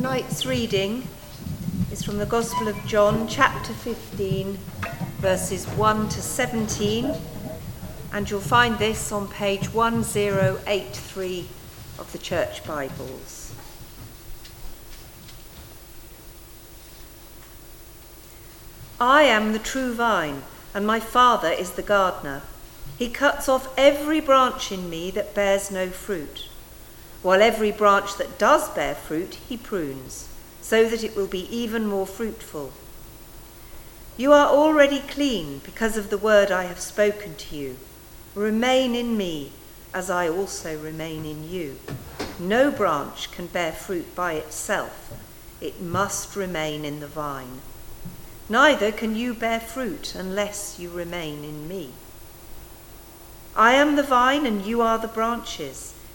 Tonight's reading is from the Gospel of John, chapter 15, verses 1 to 17, and you'll find this on page 1083 of the Church Bibles. I am the true vine, and my Father is the gardener. He cuts off every branch in me that bears no fruit while every branch that does bear fruit he prunes, so that it will be even more fruitful. You are already clean because of the word I have spoken to you. Remain in me, as I also remain in you. No branch can bear fruit by itself, it must remain in the vine. Neither can you bear fruit unless you remain in me. I am the vine, and you are the branches.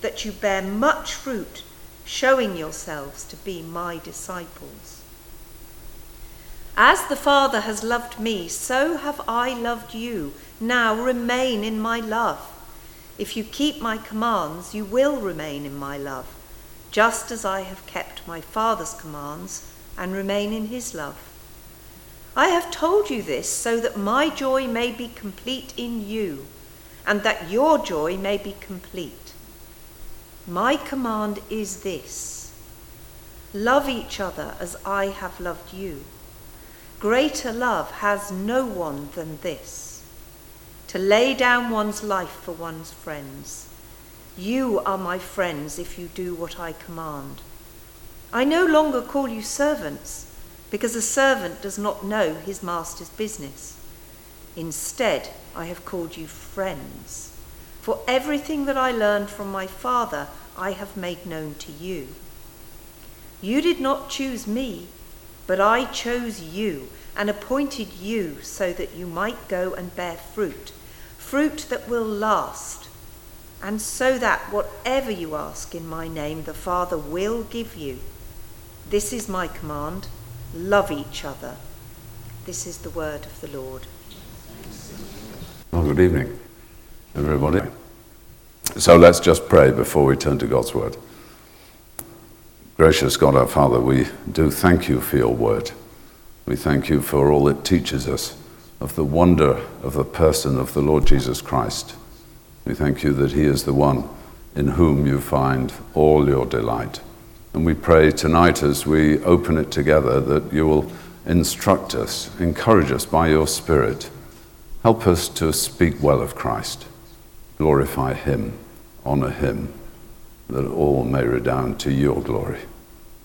that you bear much fruit, showing yourselves to be my disciples. As the Father has loved me, so have I loved you. Now remain in my love. If you keep my commands, you will remain in my love, just as I have kept my Father's commands and remain in his love. I have told you this so that my joy may be complete in you, and that your joy may be complete. My command is this love each other as I have loved you. Greater love has no one than this to lay down one's life for one's friends. You are my friends if you do what I command. I no longer call you servants, because a servant does not know his master's business. Instead, I have called you friends. For everything that I learned from my Father, I have made known to you. You did not choose me, but I chose you and appointed you so that you might go and bear fruit, fruit that will last, and so that whatever you ask in my name, the Father will give you. This is my command love each other. This is the word of the Lord. Well, good evening, everybody. So let's just pray before we turn to God's word. Gracious God our Father, we do thank you for your word. We thank you for all it teaches us of the wonder of the person of the Lord Jesus Christ. We thank you that he is the one in whom you find all your delight. And we pray tonight as we open it together that you will instruct us, encourage us by your Spirit. Help us to speak well of Christ glorify him, honor him, that all may redound to your glory.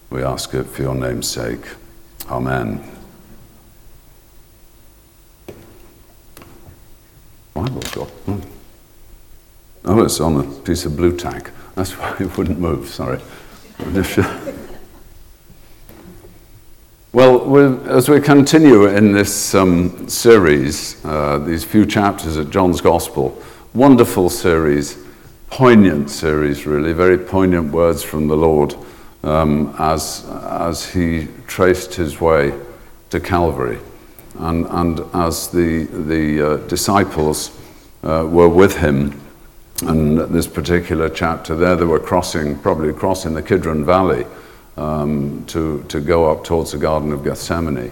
We ask it for your name's sake. Amen. Bible's. Hmm. Oh, it's on a piece of Blu Tack. That's why it wouldn't move, sorry. well, as we continue in this um, series, uh, these few chapters of John's Gospel, wonderful series, poignant series, really, very poignant words from the Lord um, as, as he traced his way to Calvary. And, and as the, the uh, disciples uh, were with him, and this particular chapter there, they were crossing, probably crossing the Kidron Valley um, to, to go up towards the Garden of Gethsemane.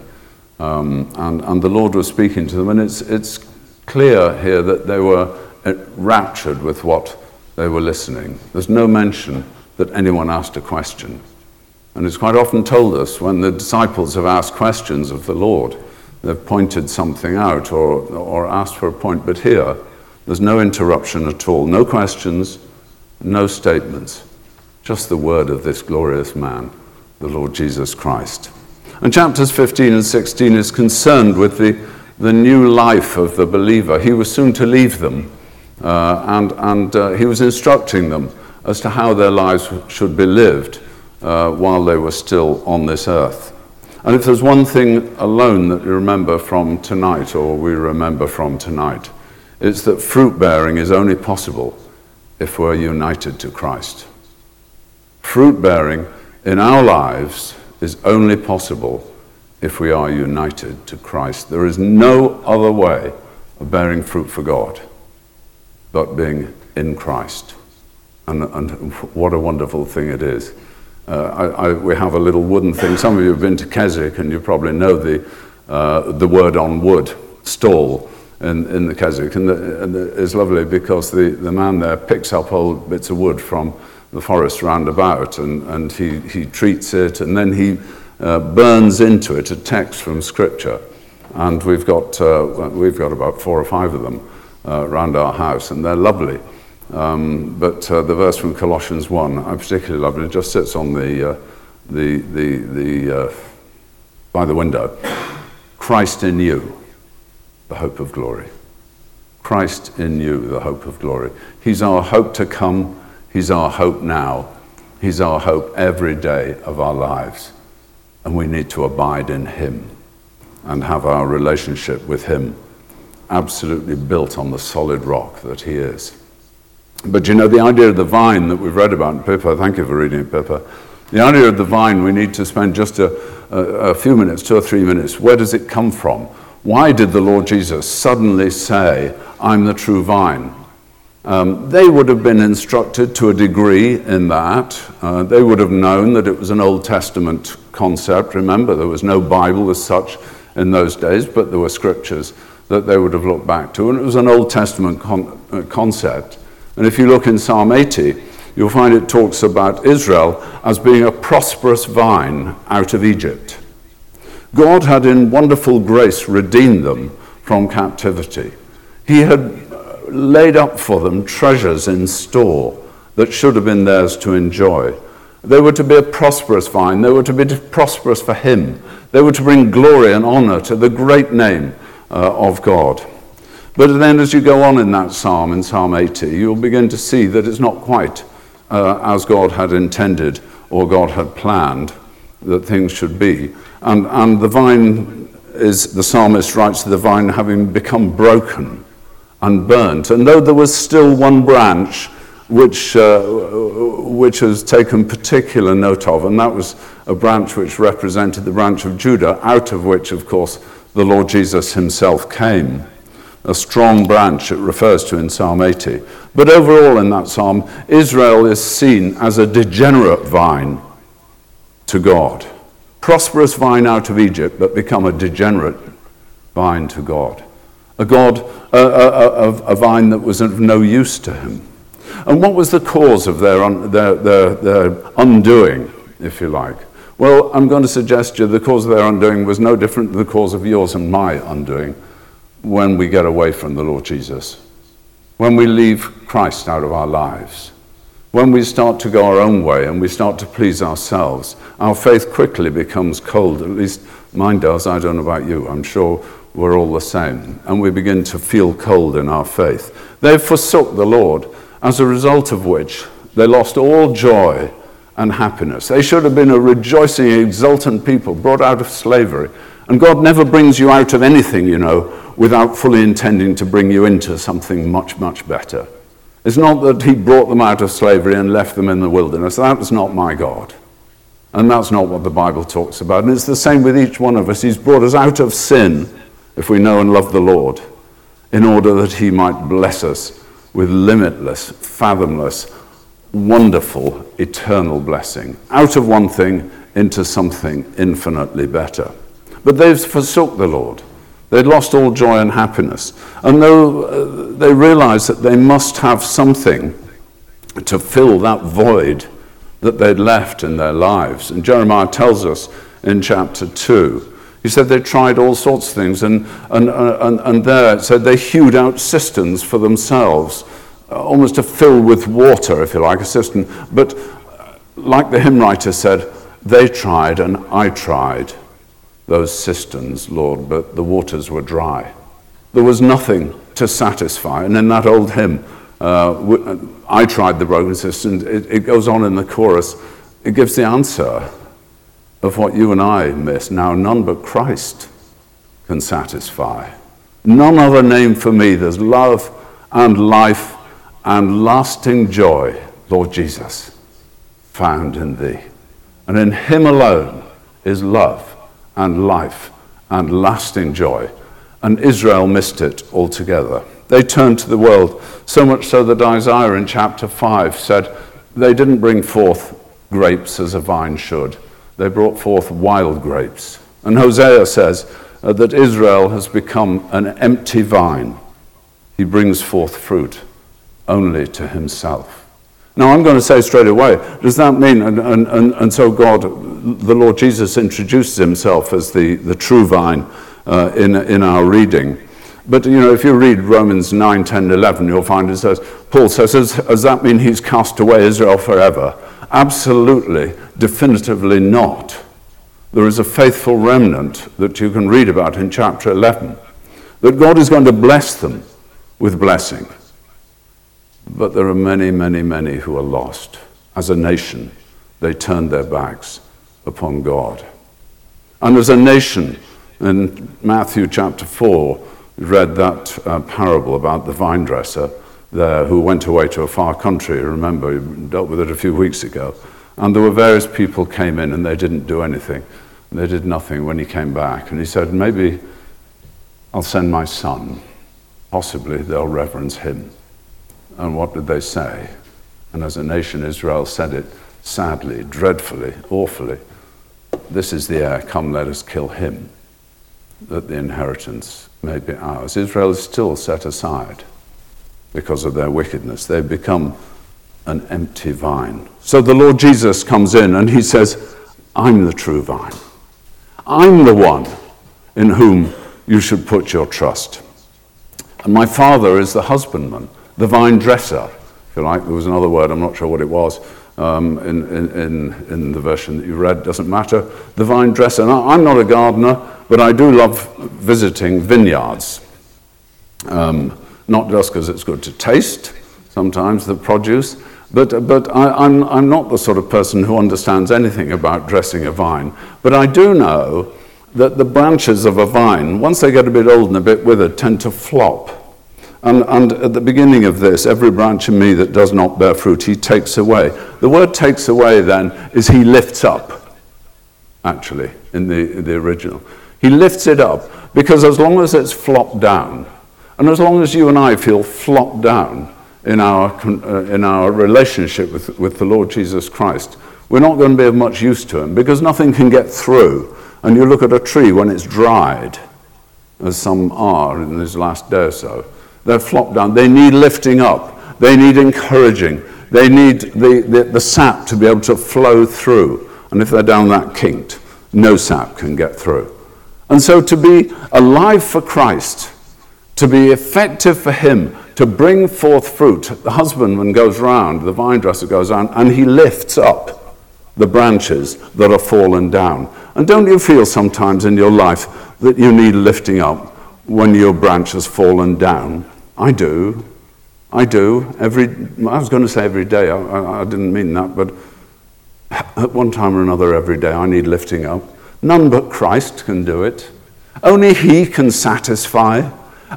Um, and, and the Lord was speaking to them, and it's, it's clear here that they were raptured with what they were listening. There's no mention that anyone asked a question. And it's quite often told us when the disciples have asked questions of the Lord, they've pointed something out or, or asked for a point. But here, there's no interruption at all, no questions, no statements, just the word of this glorious man, the Lord Jesus Christ. And chapters 15 and 16 is concerned with the, the new life of the believer. He was soon to leave them uh, and and uh, he was instructing them as to how their lives should be lived uh, while they were still on this earth. And if there's one thing alone that you remember from tonight, or we remember from tonight, it's that fruit bearing is only possible if we're united to Christ. Fruit bearing in our lives is only possible if we are united to Christ. There is no other way of bearing fruit for God but being in Christ. And, and what a wonderful thing it is. Uh, I, I, we have a little wooden thing. Some of you have been to Keswick and you probably know the, uh, the word on wood stall in, in the Keswick. And, the, and the, it's lovely because the, the man there picks up old bits of wood from the forest round about and, and he, he treats it and then he uh, burns into it a text from Scripture. And we've got, uh, we've got about four or five of them uh, around our house, and they're lovely. Um, but uh, the verse from Colossians 1, I particularly love it. It just sits on the, uh, the, the, the, uh, by the window. Christ in you, the hope of glory. Christ in you, the hope of glory. He's our hope to come. He's our hope now. He's our hope every day of our lives. And we need to abide in Him and have our relationship with Him absolutely built on the solid rock that He is. But you know, the idea of the vine that we've read about Pippa, thank you for reading it, Pippa. The idea of the vine, we need to spend just a, a, a few minutes, two or three minutes. Where does it come from? Why did the Lord Jesus suddenly say, I'm the true vine? Um, they would have been instructed to a degree in that. Uh, they would have known that it was an Old Testament concept. Remember, there was no Bible as such in those days, but there were scriptures that they would have looked back to. And it was an Old Testament con- uh, concept. And if you look in Psalm 80, you'll find it talks about Israel as being a prosperous vine out of Egypt. God had, in wonderful grace, redeemed them from captivity. He had uh, laid up for them treasures in store that should have been theirs to enjoy. They were to be a prosperous vine. They were to be prosperous for Him. They were to bring glory and honor to the great name uh, of God. But then, as you go on in that psalm, in Psalm 80, you'll begin to see that it's not quite uh, as God had intended or God had planned that things should be. And, and the vine is, the psalmist writes, of the vine having become broken and burnt. And though there was still one branch which, uh, which has taken particular note of, and that was a branch which represented the branch of Judah, out of which, of course, the Lord Jesus himself came. A strong branch it refers to in Psalm 80. But overall, in that psalm, Israel is seen as a degenerate vine to God. Prosperous vine out of Egypt, but become a degenerate vine to God. A God, a, a, a, vine that was of no use to him. And what was the cause of their, un, their, their, their undoing, if you like? Well, I'm going to suggest to you the cause of their undoing was no different than the cause of yours and my undoing when we get away from the Lord Jesus. When we leave Christ out of our lives. When we start to go our own way and we start to please ourselves, our faith quickly becomes cold. At least mine does. I don't know about you. I'm sure we're all the same. And we begin to feel cold in our faith. They forsook the Lord, as a result of which they lost all joy and happiness. They should have been a rejoicing, exultant people brought out of slavery. And God never brings you out of anything, you know, without fully intending to bring you into something much, much better. It's not that He brought them out of slavery and left them in the wilderness. That was not my God. And that's not what the Bible talks about. And it's the same with each one of us. He's brought us out of sin, if we know and love the Lord, in order that He might bless us with limitless, fathomless, wonderful, eternal blessing. Out of one thing into something infinitely better. But they've forsook the Lord. They'd lost all joy and happiness. And though uh, they realized that they must have something to fill that void that they'd left in their lives. And Jeremiah tells us in chapter 2 he said they tried all sorts of things, and, and, and, and there it said they hewed out cisterns for themselves Uh, almost to fill with water, if you like, a cistern. But uh, like the hymn writer said, they tried and I tried those cisterns, Lord, but the waters were dry. There was nothing to satisfy. And in that old hymn, uh, uh, I tried the broken cistern, it, it goes on in the chorus, it gives the answer. of what you and I miss. Now, none but Christ can satisfy. None other name for me. There's love and life and lasting joy, Lord Jesus, found in thee. And in him alone is love and life and lasting joy. And Israel missed it altogether. They turned to the world, so much so that Isaiah in chapter 5 said, They didn't bring forth grapes as a vine should, they brought forth wild grapes. And Hosea says uh, that Israel has become an empty vine. He brings forth fruit only to himself. Now, I'm going to say straight away, does that mean, and, and, and, and so God, the Lord Jesus introduces himself as the, the true vine uh, in, in our reading. But, you know, if you read Romans 9, 10, 11, you'll find it says, Paul says, does, does that mean he's cast away Israel forever? Absolutely, definitively not. There is a faithful remnant that you can read about in chapter 11, that God is going to bless them with blessing. But there are many, many, many who are lost. As a nation, they turned their backs upon God. And as a nation, in Matthew chapter 4, we read that uh, parable about the vine dresser there who went away to a far country. Remember, we dealt with it a few weeks ago. And there were various people came in and they didn't do anything. They did nothing when he came back. And he said, maybe I'll send my son. Possibly they'll reverence him. And what did they say? And as a nation, Israel said it sadly, dreadfully, awfully. This is the heir, come let us kill him, that the inheritance may be ours. Israel is still set aside because of their wickedness. They've become an empty vine. So the Lord Jesus comes in and he says, I'm the true vine. I'm the one in whom you should put your trust. And my Father is the husbandman, the vine dresser, if you like. There was another word, I'm not sure what it was. Um, in, in, in, the version that you read, doesn't matter. The vine dresser. Now, I'm not a gardener, but I do love visiting vineyards. Um, not just because it's good to taste sometimes, the produce, but, but I, I'm, I'm not the sort of person who understands anything about dressing a vine. But I do know that the branches of a vine, once they get a bit old and a bit withered, tend to flop. And, and, at the beginning of this, every branch in me that does not bear fruit, he takes away. The word takes away then is he lifts up, actually, in the, the original. He lifts it up because as long as it's flopped down, and as long as you and I feel flopped down in our, uh, in our relationship with, with the Lord Jesus Christ, we're not going to be of much use to him because nothing can get through. And you look at a tree when it's dried, as some are in this last day or so, they're flopped down. They need lifting up, they need encouraging, they need the, the, the sap to be able to flow through. And if they're down that kinked, no sap can get through. And so to be alive for Christ, to be effective for Him, to bring forth fruit, the husbandman goes round, the vine dresser goes round, and he lifts up the branches that are fallen down. And don't you feel sometimes in your life that you need lifting up when your branch has fallen down? I do. I do. Every, I was going to say every day, I, I, I didn't mean that, but at one time or another every day I need lifting up. None but Christ can do it. Only He can satisfy.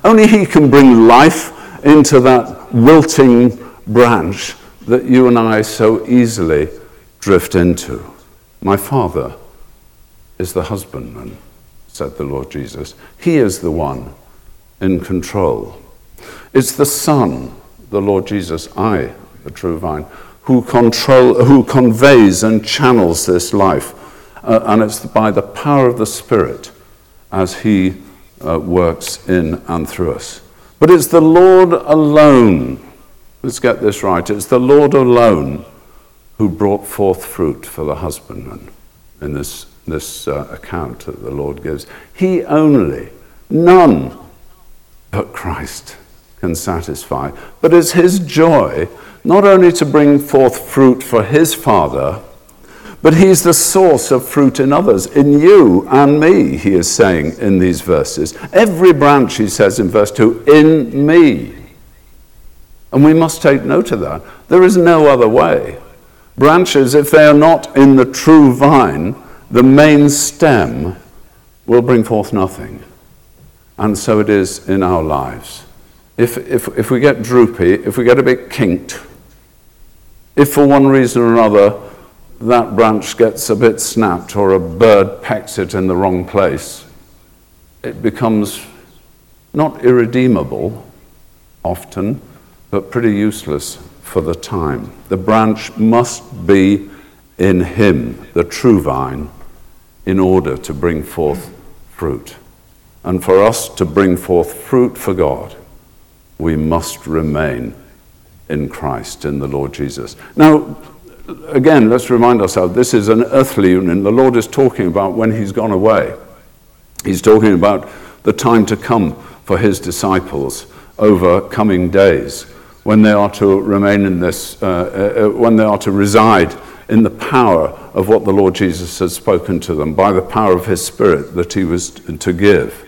Only He can bring life into that wilting branch that you and I so easily drift into. My Father is the husbandman, said the Lord Jesus. He is the one in control. It's the Son, the Lord Jesus, I, the true vine, who, control, who conveys and channels this life. Uh, and it's by the power of the Spirit as He uh, works in and through us. But it's the Lord alone. Let's get this right. It's the Lord alone who brought forth fruit for the husbandman in this, this uh, account that the Lord gives. He only, none but Christ can satisfy. But it's his joy not only to bring forth fruit for his Father, but he's the source of fruit in others, in you and me, he is saying in these verses. Every branch, he says in verse 2, in me. And we must take note of that. There is no other way. Branches, if they are not in the true vine, the main stem will bring forth nothing. And so it is in our lives. If, if, if we get droopy, if we get a bit kinked, if for one reason or another that branch gets a bit snapped or a bird pecks it in the wrong place, it becomes not irredeemable often, but pretty useless for the time. The branch must be in Him, the true vine, in order to bring forth fruit. And for us to bring forth fruit for God, we must remain in Christ, in the Lord Jesus. Now, again, let's remind ourselves this is an earthly union. The Lord is talking about when He's gone away. He's talking about the time to come for His disciples over coming days when they are to remain in this, uh, uh, uh, when they are to reside in the power of what the Lord Jesus has spoken to them, by the power of His Spirit that He was to give.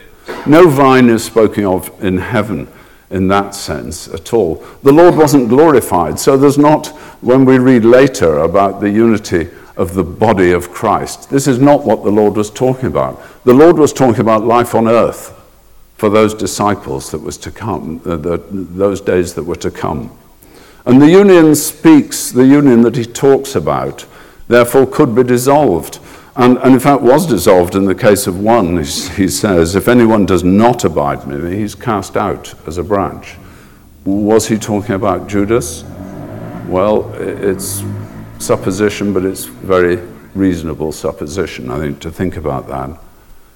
No vine is spoken of in heaven in that sense at all. The Lord wasn't glorified, so there's not, when we read later about the unity of the body of Christ, this is not what the Lord was talking about. The Lord was talking about life on earth for those disciples that was to come, uh, the, those days that were to come. And the union speaks, the union that he talks about, therefore could be dissolved. And, and in fact, was dissolved in the case of one. He says, If anyone does not abide in me, he's cast out as a branch. Was he talking about Judas? Well, it's supposition, but it's very reasonable supposition, I think, to think about that.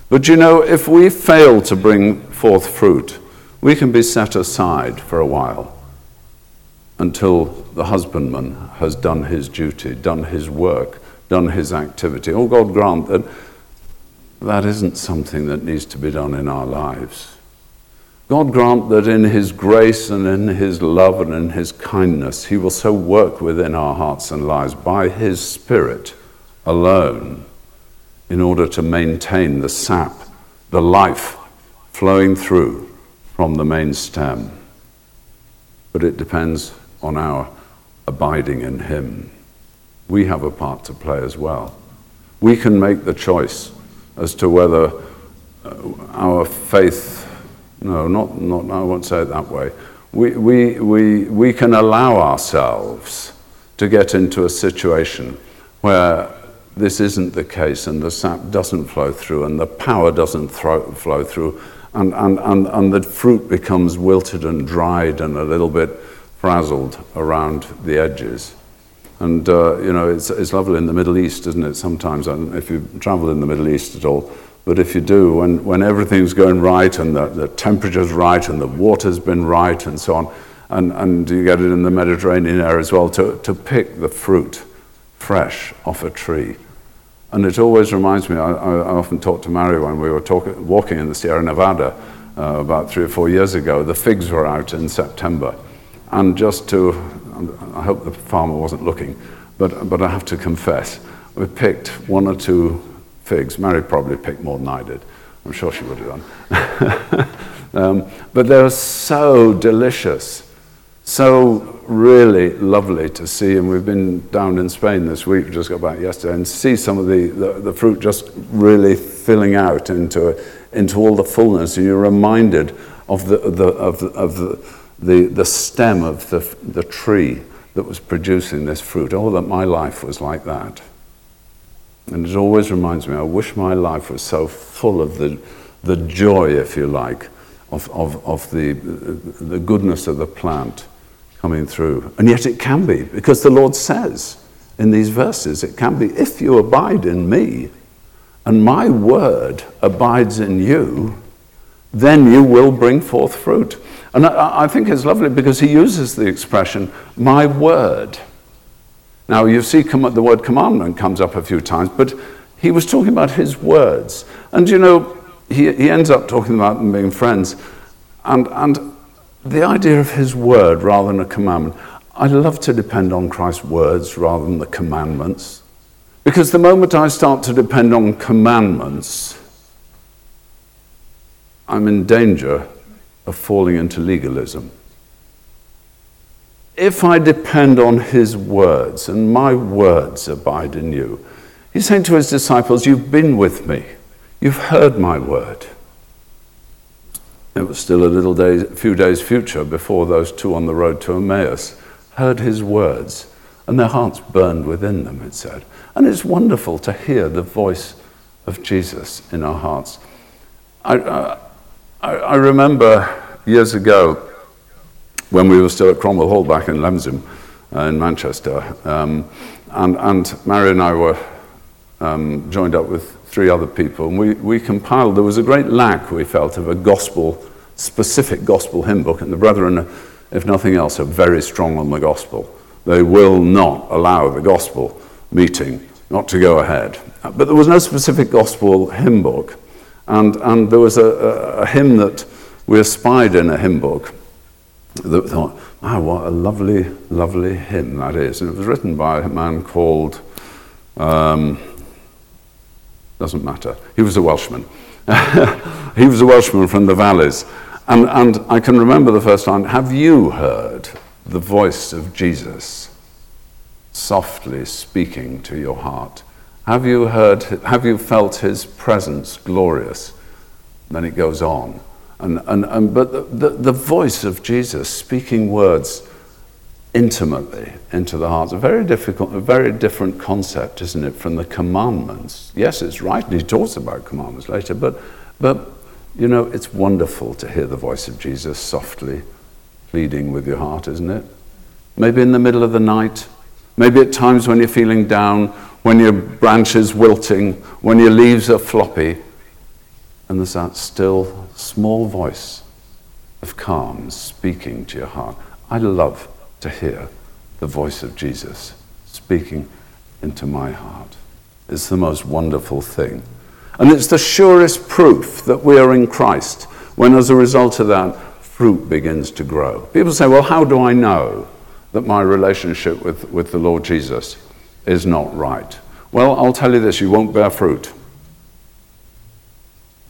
But you know, if we fail to bring forth fruit, we can be set aside for a while until the husbandman has done his duty, done his work, done his activity. Oh, God grant that that isn't something that needs to be done in our lives. God grant that in His grace and in His love and in His kindness, He will so work within our hearts and lives by His Spirit alone in order to maintain the sap, the life flowing through from the main stem. But it depends on our abiding in Him. We have a part to play as well. We can make the choice as to whether uh, our faith, no, not, not, I won't say it that way. We, we, we, we can allow ourselves to get into a situation where this isn't the case and the sap doesn't flow through and the power doesn't flow through and, and, and, and the fruit becomes wilted and dried and a little bit frazzled around the edges. And, uh, you know, it's, it's lovely in the Middle East, isn't it, sometimes, if you travel in the Middle East at all. But if you do, when, when everything's going right and the, the temperature's right and the water's been right and so on, and, and you get it in the Mediterranean area as well, to, to pick the fruit fresh off a tree. And it always reminds me, I, I often talked to Mary when we were talk, walking in the Sierra Nevada uh, about three or four years ago. The figs were out in September. And just to, I hope the farmer wasn't looking, but, but I have to confess, we picked one or two figs. Mary probably picked more than I did. I'm sure she would have done. um, but they were so delicious so really lovely to see, and we've been down in Spain this week, just got back yesterday, and see some of the, the, the fruit just really filling out into, into all the fullness, and you're reminded of the, the, of the, of the, the, the stem of the, the tree that was producing this fruit. Oh, that my life was like that. And it always reminds me, I wish my life was so full of the, the joy, if you like, of, of, of the, the goodness of the plant coming through. And yet it can be, because the Lord says in these verses, it can be, if you abide in me and my word abides in you, then you will bring forth fruit. And I, I think it's lovely because he uses the expression, my word. Now, you see the word commandment comes up a few times, but he was talking about his words. And you know, he, he ends up talking about them being friends. And, and the idea of his word rather than a commandment. I love to depend on Christ's words rather than the commandments. Because the moment I start to depend on commandments, I'm in danger of falling into legalism. If I depend on his words and my words abide in you, He's saying to his disciples, You've been with me, you've heard my word. It was still a little days, few days future before those two on the road to Emmaus heard his words, and their hearts burned within them, it said. And it's wonderful to hear the voice of Jesus in our hearts. I, I, I, remember years ago when we were still at Cromwell Hall back in Lemseham uh, in Manchester, um, and, and Mary and I were um, joined up with three other people, and we, we compiled, there was a great lack, we felt, of a gospel, specific gospel hymn book, and the brethren, if nothing else, are very strong on the gospel. They will not allow the gospel meeting not to go ahead. But there was no specific gospel hymn book, and, and there was a, a, a hymn that we espied in a hymn book that thought, wow, what a lovely, lovely hymn that is. And it was written by a man called, um, doesn't matter, he was a Welshman. he was a Welshman from the valleys. And, and I can remember the first time, have you heard the voice of Jesus softly speaking to your heart? Have you heard, have you felt his presence glorious? Then it goes on. And, and, and, but the, the, the voice of Jesus speaking words intimately into the hearts, a very difficult, a very different concept, isn't it, from the commandments? Yes, it's right, and he talks about commandments later, but, but you know, it's wonderful to hear the voice of Jesus softly pleading with your heart, isn't it? Maybe in the middle of the night, maybe at times when you're feeling down, when your branch is wilting, when your leaves are floppy, and there's that still small voice of calm speaking to your heart. I love to hear the voice of Jesus speaking into my heart. It's the most wonderful thing. And it's the surest proof that we are in Christ when, as a result of that, fruit begins to grow. People say, Well, how do I know that my relationship with, with the Lord Jesus is not right? Well, I'll tell you this you won't bear fruit.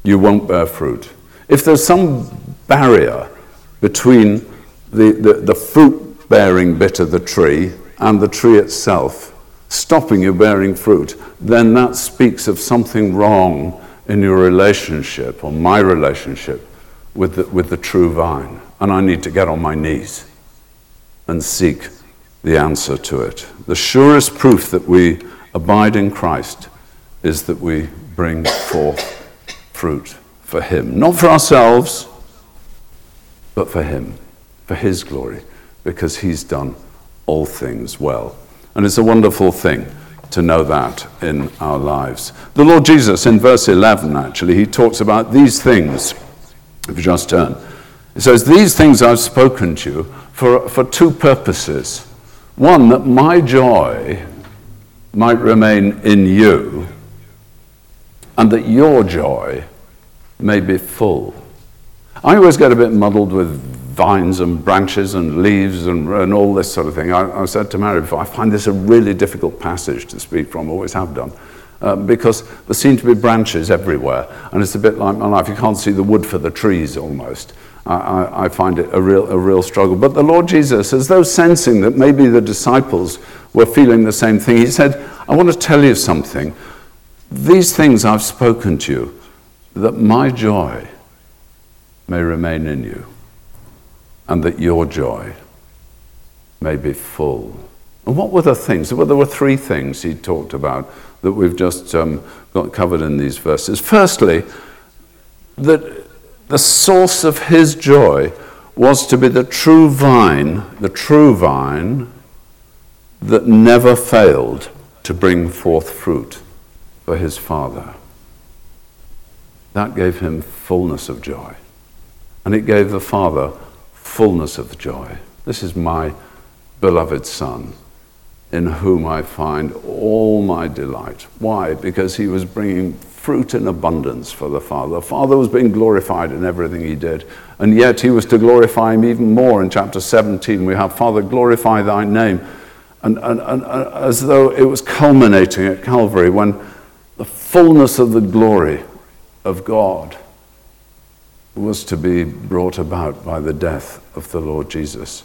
You won't bear fruit. If there's some barrier between the, the, the fruit bearing bit of the tree and the tree itself, stopping you bearing fruit, then that speaks of something wrong in your relationship or my relationship with the, with the true vine. And I need to get on my knees and seek the answer to it. The surest proof that we abide in Christ is that we bring forth fruit for Him. Not for ourselves, but for Him, for His glory, because He's done all things well. And it's a wonderful thing to know that in our lives. The Lord Jesus, in verse 11, actually, he talks about these things. If you just turn, he says, These things I've spoken to you for, for two purposes. One, that my joy might remain in you, and that your joy may be full. I always get a bit muddled with vines and branches and leaves and, and all this sort of thing. I, I said to Mary before, I find this a really difficult passage to speak from, always have done. Uh, because there seem to be branches everywhere, and it's a bit like my life. You can't see the wood for the trees almost. I, I, find it a real, a real struggle. But the Lord Jesus, as though sensing that maybe the disciples were feeling the same thing, he said, I want to tell you something. These things I've spoken to you, that my joy may remain in you and that your joy may be full. And what were the things? Well, there were three things he talked about that we've just um, got covered in these verses. Firstly, that the source of his joy was to be the true vine, the true vine that never failed to bring forth fruit for his Father. That gave him fullness of joy. And it gave the Father fullness of joy. This is my beloved Son, in whom I find all my delight. Why? Because he was bringing fruit in abundance for the Father. The Father was being glorified in everything he did, and yet he was to glorify him even more. In chapter 17, we have, Father, glorify thy name. And, and, and, uh, as though it was culminating at Calvary when the fullness of the glory of God was to be brought about by the death of the Lord Jesus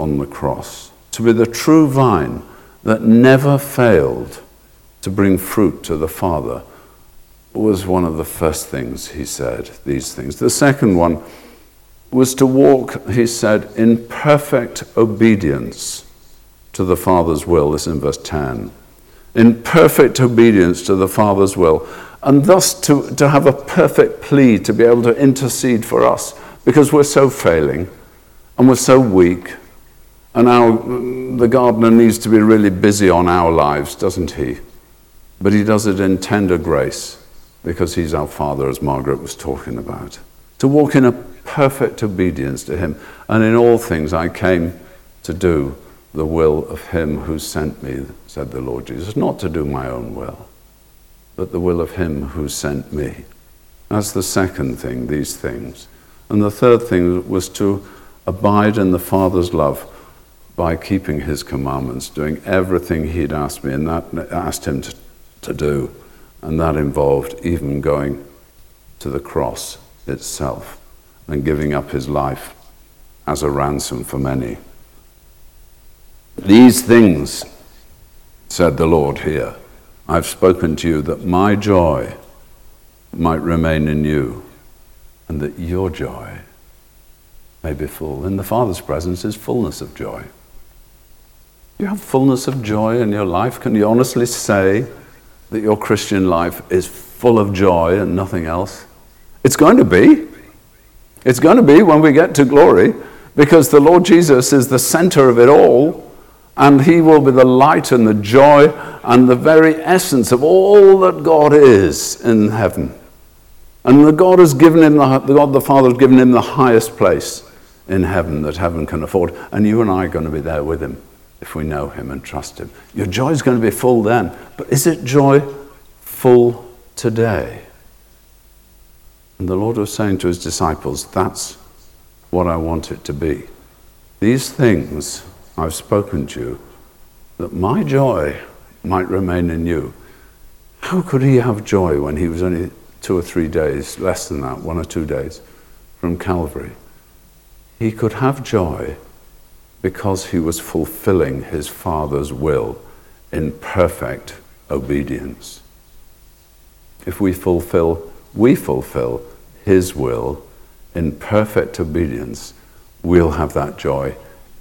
on the cross. To be the true vine that never failed to bring fruit to the Father was one of the first things he said, these things. The second one was to walk, he said, in perfect obedience to the Father's will. This is in verse 10. In perfect obedience to the Father's will. And thus to, to have a perfect plea to be able to intercede for us because we're so failing and we're so weak. And our, the gardener needs to be really busy on our lives, doesn't he? But he does it in tender grace because he's our Father, as Margaret was talking about. To walk in a perfect obedience to him. And in all things I came to do the will of him who sent me, said the Lord Jesus, not to do my own will, but the will of him who sent me. That's the second thing, these things. And the third thing was to abide in the Father's love by keeping his commandments, doing everything he'd asked me and that asked him to, to do. And that involved even going to the cross itself and giving up his life as a ransom for many. These things, said the Lord here, I've spoken to you that my joy might remain in you and that your joy may be full. In the Father's presence is fullness of joy. You have fullness of joy in your life. Can you honestly say that your Christian life is full of joy and nothing else? It's going to be. It's going to be when we get to glory because the Lord Jesus is the center of it all and he will be the light and the joy and the very essence of all that God is in heaven. And the God has given him the, God the Father has given him the highest place in heaven that heaven can afford. And you and I are going to be there with him if we know him and trust him. Your joy is going to be full then. But is it joy full today? And the Lord was saying to his disciples, That's what I want it to be. These things I've spoken to you, that my joy might remain in you. How could he have joy when he was only two or three days, less than that, one or two days from Calvary? He could have joy because he was fulfilling his Father's will in perfect obedience. If we fulfill, we fulfill his will in perfect obedience, we'll have that joy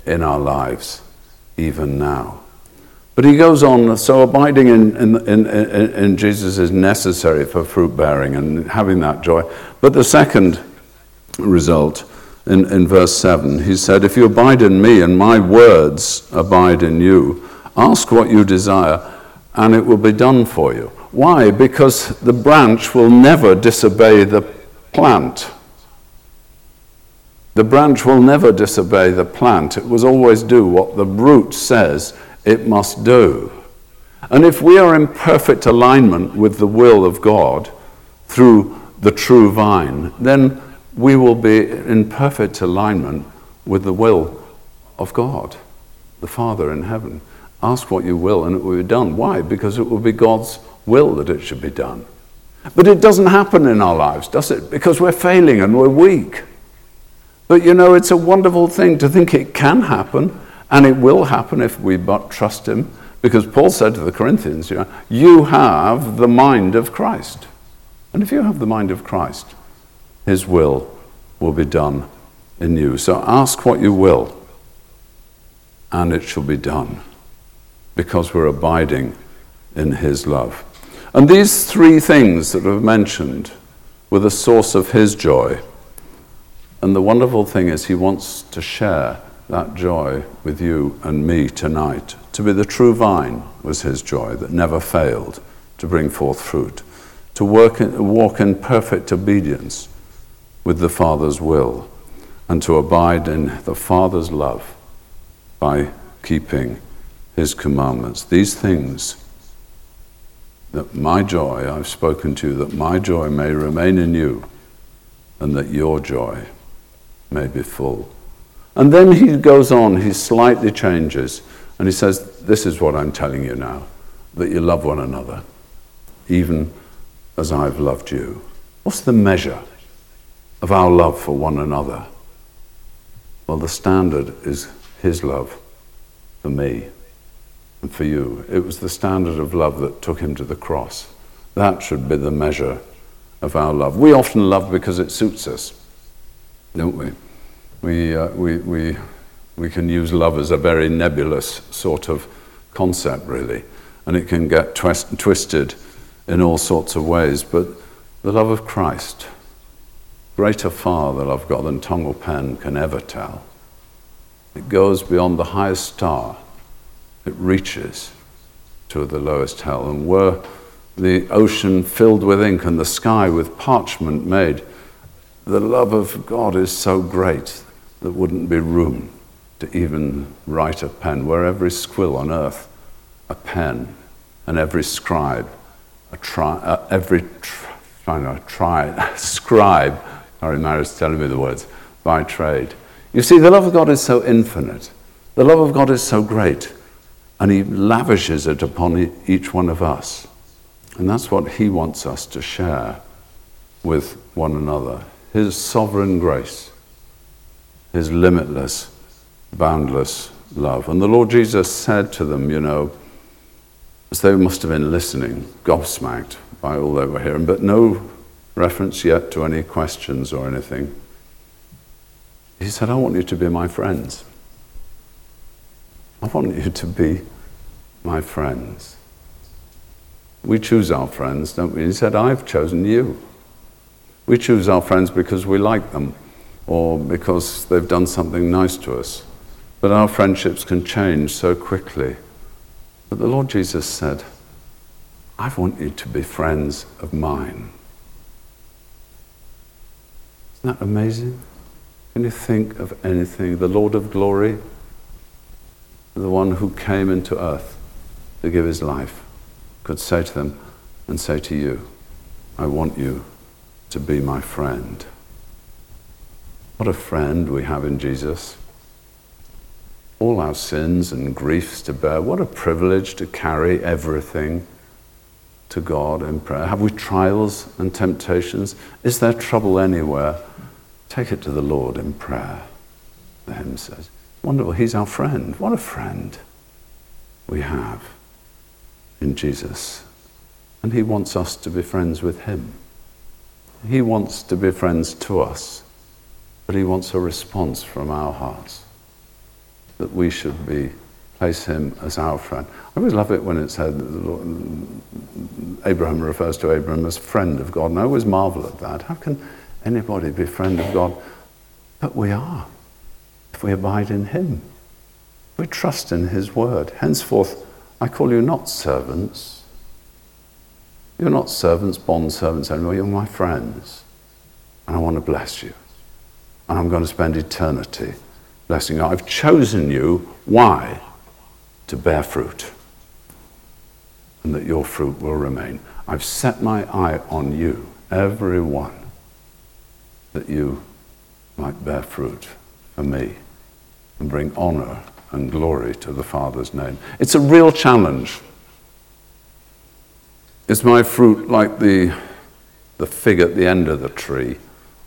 in our lives even now. But he goes on, so abiding in, in, in, in, Jesus is necessary for fruit bearing and having that joy. But the second result in, in verse 7, he said, If you abide in me and my words abide in you, ask what you desire and it will be done for you. Why? Because the branch will never disobey the plant. The branch will never disobey the plant. It will always do what the root says it must do. And if we are in perfect alignment with the will of God through the true vine, then we will be in perfect alignment with the will of God, the Father in heaven. Ask what you will, and it will be done. Why? Because it will be God's will that it should be done. But it doesn't happen in our lives, does it? Because we're failing and we're weak. But you know, it's a wonderful thing to think it can happen, and it will happen if we but trust Him. Because Paul said to the Corinthians, you know, you have the mind of Christ. And if you have the mind of Christ, His will will be done in you. So ask what you will, and it shall be done, because we're abiding in His love. And these three things that I've mentioned were the source of His joy. And the wonderful thing is, He wants to share that joy with you and me tonight. To be the true vine was His joy that never failed to bring forth fruit, to work in, walk in perfect obedience with the Father's will, and to abide in the Father's love by keeping His commandments. These things that my joy, I've spoken to you, that my joy may remain in you, and that your joy may be full. And then he goes on, he slightly changes, and he says, This is what I'm telling you now that you love one another, even as I've loved you. What's the measure of our love for one another? Well, the standard is his love for me. and for you. It was the standard of love that took him to the cross. That should be the measure of our love. We often love because it suits us, don't we? We, uh, we, we, we can use love as a very nebulous sort of concept, really, and it can get twist, twisted in all sorts of ways. But the love of Christ, greater far the love of God than pen can ever tell. It goes beyond the highest star, it reaches to the lowest hell. And were the ocean filled with ink and the sky with parchment made, the love of God is so great that wouldn't be room to even write a pen. Were every squill on earth a pen, and every scribe, a tri- uh, every tri- scribe, sorry, Mary's telling me the words, by trade. You see, the love of God is so infinite. The love of God is so great, and He lavishes it upon each one of us. And that's what He wants us to share with one another His sovereign grace, His limitless, boundless love. And the Lord Jesus said to them, you know, as they must have been listening, gobsmacked by all they were hearing, but no reference yet to any questions or anything. He said, I want you to be my friends. I want you to be my friends. We choose our friends, don't we? He said, I've chosen you. We choose our friends because we like them or because they've done something nice to us. But our friendships can change so quickly. But the Lord Jesus said, I want you to be friends of mine. Isn't that amazing? Can you think of anything? The Lord of glory, the one who came into earth to give his life, could say to them and say to you, I want you to be my friend. What a friend we have in Jesus. All our sins and griefs to bear. What a privilege to carry everything to God in prayer. Have we trials and temptations? Is there trouble anywhere? Take it to the Lord in prayer, the hymn says. Wonderful. He's our friend. What a friend we have in Jesus. And He wants us to be friends with Him. He wants to be friends to us, but He wants a response from our hearts that we should be place Him as our friend. I always love it when it said Abraham refers to Abraham as friend of God, and I always marvel at that. How can anybody be friend of God? But we are, if we abide in Him. We trust in His word. Henceforth, I call you not servants. You're not servants, bond servants anymore. You're my friends. And I want to bless you. And I'm going to spend eternity blessing you. I've chosen you. Why? To bear fruit. And that your fruit will remain. I've set my eye on you, every one, that you might bear fruit for me and bring honor and glory to the Father's name. It's a real challenge. Is my fruit like the, the fig at the end of the tree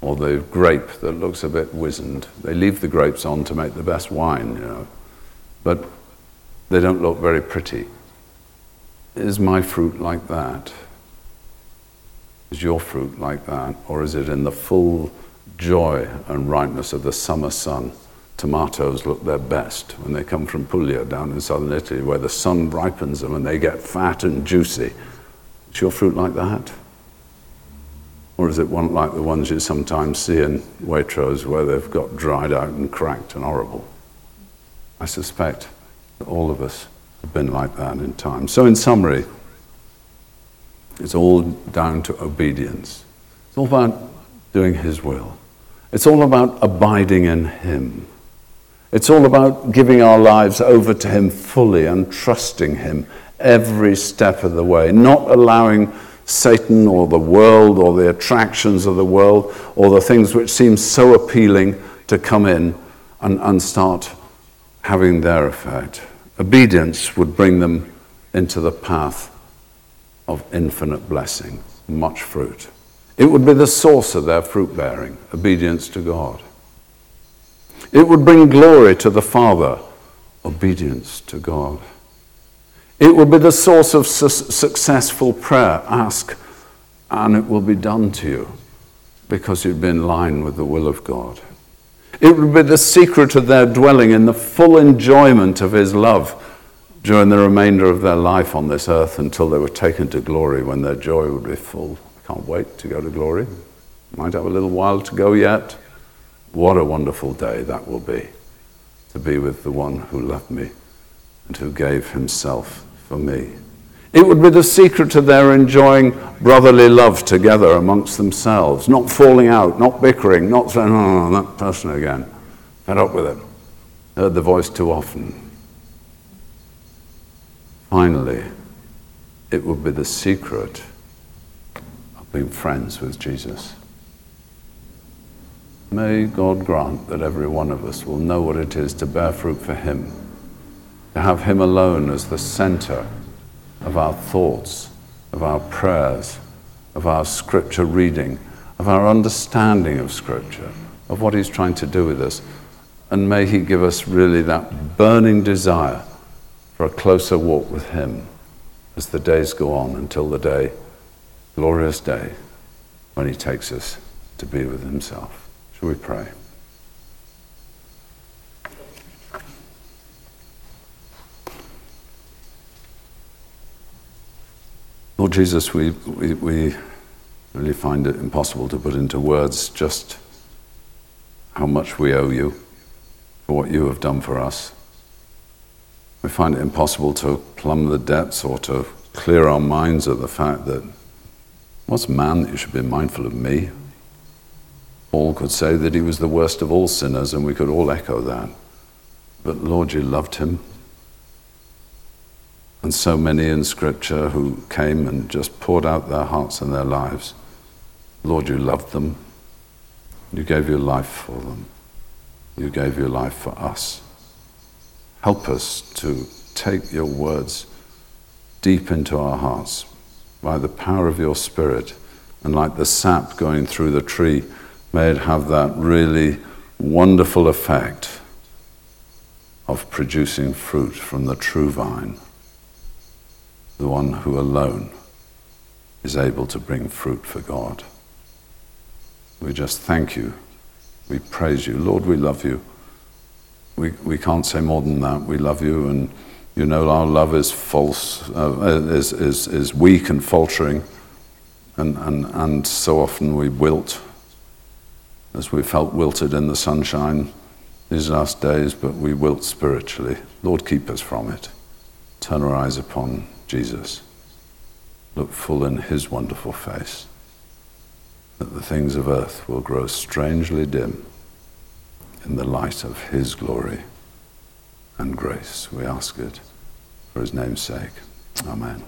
or the grape that looks a bit wizened? They leave the grapes on to make the best wine, you know, but they don't look very pretty. Is my fruit like that? Is your fruit like that? Or is it in the full joy and ripeness of the summer sun? tomatoes look their best when they come from Puglia down in southern Italy, where the sun ripens them and they get fat and juicy. Is your fruit like that? Or is it one like the ones you sometimes see in Waitrose where they've got dried out and cracked and horrible? I suspect all of us have been like that in time. So, in summary, it's all down to obedience. It's all about doing His will. It's all about abiding in Him. It's all about giving our lives over to Him fully and trusting Him every step of the way, not allowing Satan or the world or the attractions of the world or the things which seem so appealing to come in and, and start having their effect. Obedience would bring them into the path of infinite blessing, much fruit. It would be the source of their fruit bearing, obedience to God. It would bring glory to the Father, obedience to God. It will be the source of su- successful prayer. Ask, and it will be done to you because you've been in line with the will of God. It will be the secret of their dwelling in the full enjoyment of His love during the remainder of their life on this earth until they were taken to glory when their joy would be full. I can't wait to go to glory. Might have a little while to go yet. What a wonderful day that will be to be with the one who loved me and who gave himself for me. It would be the secret to their enjoying brotherly love together amongst themselves, not falling out, not bickering, not saying, oh, that person again. Fed up with it. Heard the voice too often. Finally, it would be the secret of being friends with Jesus. May God grant that every one of us will know what it is to bear fruit for Him, to have Him alone as the center of our thoughts, of our prayers, of our scripture reading, of our understanding of scripture, of what He's trying to do with us. And may He give us really that burning desire for a closer walk with Him as the days go on until the day, glorious day, when He takes us to be with Himself. Shall we pray? Lord Jesus, we, we, we really find it impossible to put into words just how much we owe you for what you have done for us. We find it impossible to plumb the depths or to clear our minds of the fact that what's man that you should be mindful of me? Paul could say that he was the worst of all sinners, and we could all echo that. But Lord, you loved him. And so many in Scripture who came and just poured out their hearts and their lives. Lord, you loved them. You gave your life for them. You gave your life for us. Help us to take your words deep into our hearts by the power of your Spirit, and like the sap going through the tree may it have that really wonderful effect of producing fruit from the true vine, the one who alone is able to bring fruit for God. We just thank you. We praise you. Lord, we love you. We, we can't say more than that. We love you, and you know our love is false, uh, is, is, is weak and faltering, and, and, and so often we wilt as we felt wilted in the sunshine these last days, but we wilt spiritually. Lord, keep us from it. Turn our eyes upon Jesus. Look full in his wonderful face, that the things of earth will grow strangely dim in the light of his glory and grace. We ask it for his name's sake. Amen.